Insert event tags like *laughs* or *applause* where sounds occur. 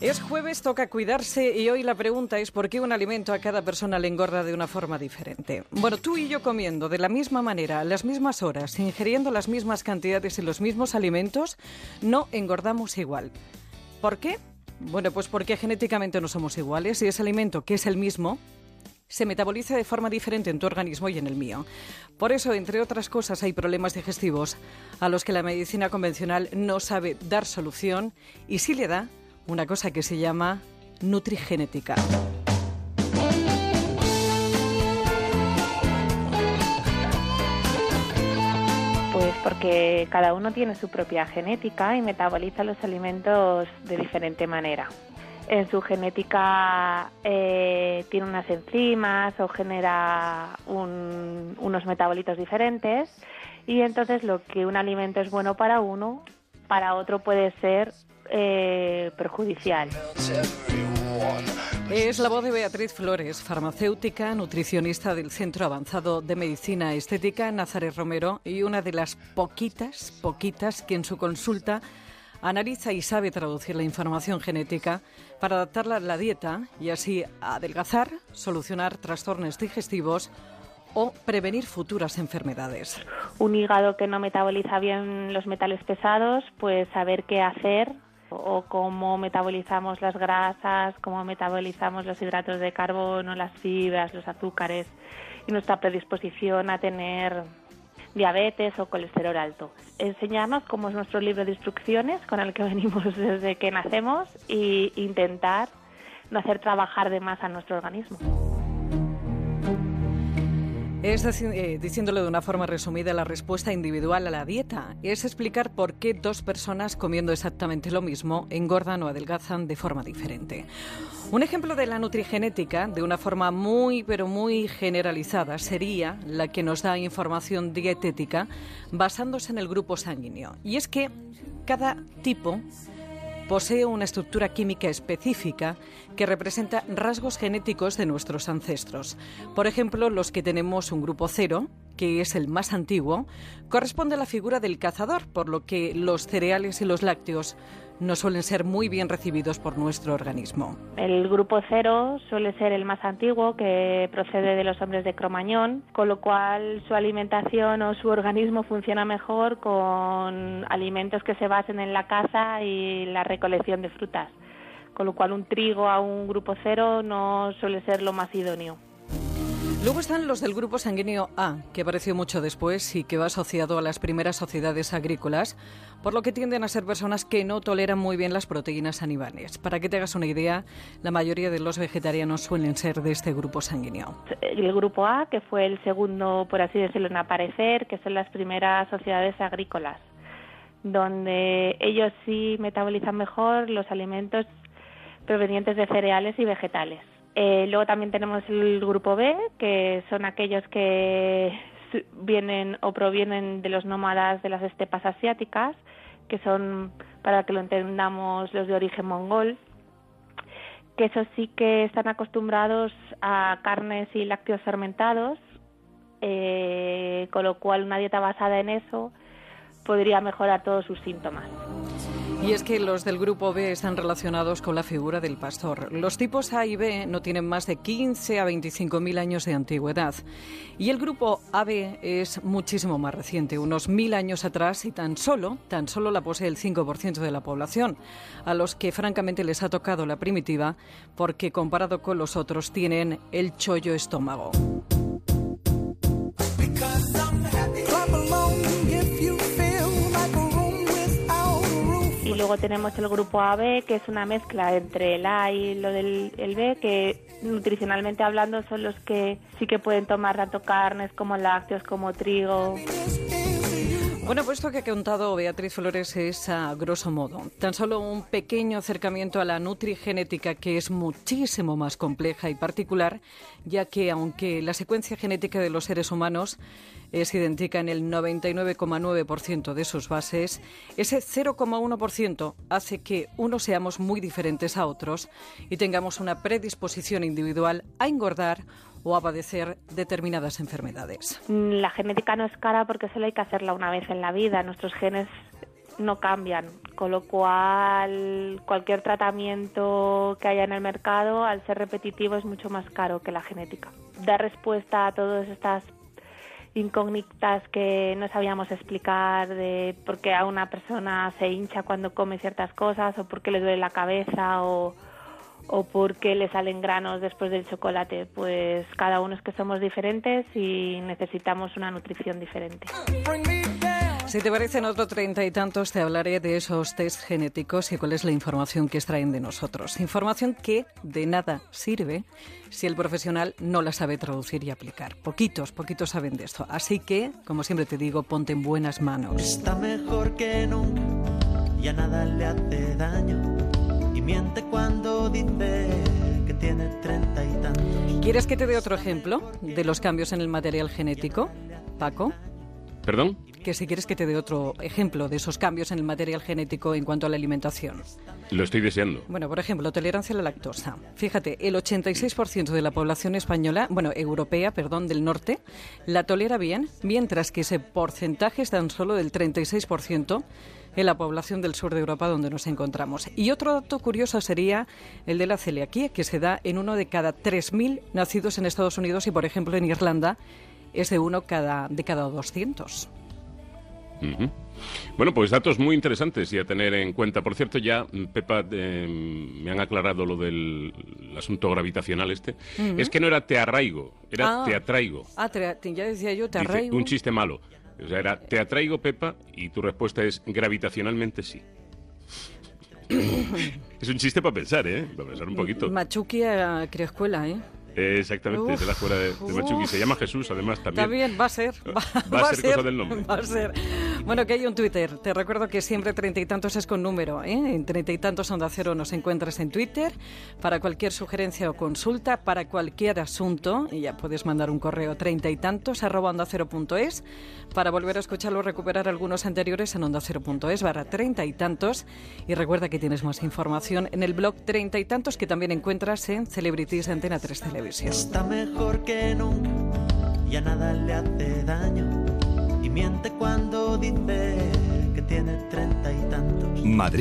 Es jueves, toca cuidarse y hoy la pregunta es por qué un alimento a cada persona le engorda de una forma diferente. Bueno, tú y yo comiendo de la misma manera, las mismas horas, ingiriendo las mismas cantidades y los mismos alimentos, no engordamos igual. ¿Por qué? Bueno, pues porque genéticamente no somos iguales y ese alimento, que es el mismo, se metaboliza de forma diferente en tu organismo y en el mío. Por eso, entre otras cosas, hay problemas digestivos a los que la medicina convencional no sabe dar solución y si le da, una cosa que se llama nutrigenética. Pues porque cada uno tiene su propia genética y metaboliza los alimentos de diferente manera. En su genética eh, tiene unas enzimas o genera unos metabolitos diferentes y entonces lo que un alimento es bueno para uno, para otro puede ser eh, perjudicial. Es la voz de Beatriz Flores, farmacéutica, nutricionista del Centro Avanzado de Medicina Estética Nazaret Romero y una de las poquitas, poquitas que en su consulta analiza y sabe traducir la información genética para adaptarla a la dieta y así adelgazar, solucionar trastornos digestivos o prevenir futuras enfermedades. Un hígado que no metaboliza bien los metales pesados, pues saber qué hacer o cómo metabolizamos las grasas, cómo metabolizamos los hidratos de carbono, las fibras, los azúcares y nuestra predisposición a tener diabetes o colesterol alto. Enseñarnos cómo es nuestro libro de instrucciones con el que *laughs* venimos desde que nacemos e intentar no hacer trabajar de más a nuestro organismo. Es eh, diciéndole de una forma resumida la respuesta individual a la dieta. Es explicar por qué dos personas comiendo exactamente lo mismo engordan o adelgazan de forma diferente. Un ejemplo de la nutrigenética, de una forma muy pero muy generalizada, sería la que nos da información dietética basándose en el grupo sanguíneo. Y es que cada tipo posee una estructura química específica que representa rasgos genéticos de nuestros ancestros. Por ejemplo, los que tenemos un grupo cero, que es el más antiguo, corresponde a la figura del cazador, por lo que los cereales y los lácteos no suelen ser muy bien recibidos por nuestro organismo. El grupo cero suele ser el más antiguo, que procede de los hombres de Cromañón, con lo cual su alimentación o su organismo funciona mejor con alimentos que se basen en la caza y la recolección de frutas, con lo cual un trigo a un grupo cero no suele ser lo más idóneo. Luego están los del grupo sanguíneo A, que apareció mucho después y que va asociado a las primeras sociedades agrícolas, por lo que tienden a ser personas que no toleran muy bien las proteínas animales. Para que te hagas una idea, la mayoría de los vegetarianos suelen ser de este grupo sanguíneo. El grupo A, que fue el segundo, por así decirlo, en aparecer, que son las primeras sociedades agrícolas, donde ellos sí metabolizan mejor los alimentos provenientes de cereales y vegetales. Eh, luego también tenemos el grupo B, que son aquellos que vienen o provienen de los nómadas de las estepas asiáticas, que son, para que lo entendamos, los de origen mongol, que eso sí que están acostumbrados a carnes y lácteos fermentados, eh, con lo cual una dieta basada en eso podría mejorar todos sus síntomas. Y es que los del grupo B están relacionados con la figura del pastor. Los tipos A y B no tienen más de 15 a 25 mil años de antigüedad. Y el grupo AB es muchísimo más reciente, unos mil años atrás, y tan solo, tan solo la posee el 5% de la población, a los que francamente les ha tocado la primitiva, porque comparado con los otros tienen el chollo estómago. Luego tenemos el grupo AB, que es una mezcla entre el A y lo del el B, que nutricionalmente hablando son los que sí que pueden tomar tanto carnes como lácteos, como trigo. Bueno, pues esto que ha contado Beatriz Flores es a grosso modo tan solo un pequeño acercamiento a la nutrigenética que es muchísimo más compleja y particular, ya que aunque la secuencia genética de los seres humanos es idéntica en el 99,9% de sus bases, ese 0,1% hace que unos seamos muy diferentes a otros y tengamos una predisposición individual a engordar o a padecer determinadas enfermedades. La genética no es cara porque solo hay que hacerla una vez en la vida. Nuestros genes no cambian, con lo cual cualquier tratamiento que haya en el mercado, al ser repetitivo, es mucho más caro que la genética. Da respuesta a todas estas incógnitas que no sabíamos explicar de por qué a una persona se hincha cuando come ciertas cosas o por qué le duele la cabeza o, o por qué le salen granos después del chocolate. Pues cada uno es que somos diferentes y necesitamos una nutrición diferente. Si te parecen otro treinta y tantos, te hablaré de esos test genéticos y cuál es la información que extraen de nosotros. Información que de nada sirve si el profesional no la sabe traducir y aplicar. Poquitos, poquitos saben de esto. Así que, como siempre te digo, ponte en buenas manos. Está mejor que nunca, ya nada le hace daño. Y miente cuando dice que tiene treinta y tantos. ¿Quieres que te dé otro ejemplo de los cambios en el material genético, Paco? ¿Perdón? Que si quieres que te dé otro ejemplo de esos cambios en el material genético en cuanto a la alimentación. Lo estoy deseando. Bueno, por ejemplo, tolerancia a la lactosa. Fíjate, el 86% de la población española, bueno, europea, perdón, del norte, la tolera bien, mientras que ese porcentaje es tan solo del 36% en la población del sur de Europa donde nos encontramos. Y otro dato curioso sería el de la celiaquía, que se da en uno de cada 3.000 nacidos en Estados Unidos y, por ejemplo, en Irlanda es de uno cada, de cada 200. Bueno, pues datos muy interesantes y a tener en cuenta. Por cierto, ya, mm, Pepa, eh, me han aclarado lo del asunto gravitacional este. Es que no era te arraigo, era Ah. te atraigo. Ah, te- ya decía yo, te Dice, arraigo. un chiste malo. O sea, era te atraigo, Pepa, y tu respuesta es gravitacionalmente sí. *coughs* es un chiste para pensar, ¿eh? Para pensar un poquito. Machuki a Criascuela, ¿eh? Eh, exactamente, Uf, de la escuela de, de Machuki. Se llama Jesús, además, también. También va a ser. *laughs* Va, Va a ser cosa del nombre. Va a ser. Bueno, que hay un Twitter. Te recuerdo que siempre treinta y tantos es con número. ¿eh? En treinta y tantos onda cero nos encuentras en Twitter para cualquier sugerencia o consulta, para cualquier asunto. Y ya puedes mandar un correo treinta y tantos arroba onda cero punto es para volver a escucharlo recuperar algunos anteriores en onda cero punto es barra treinta y tantos. Y recuerda que tienes más información en el blog treinta y tantos que también encuentras en Celebrities Antena 3 Televisión. Está mejor que nunca, ya nada le hace daño. Miente cuando dice que tiene treinta y tantos. Madrid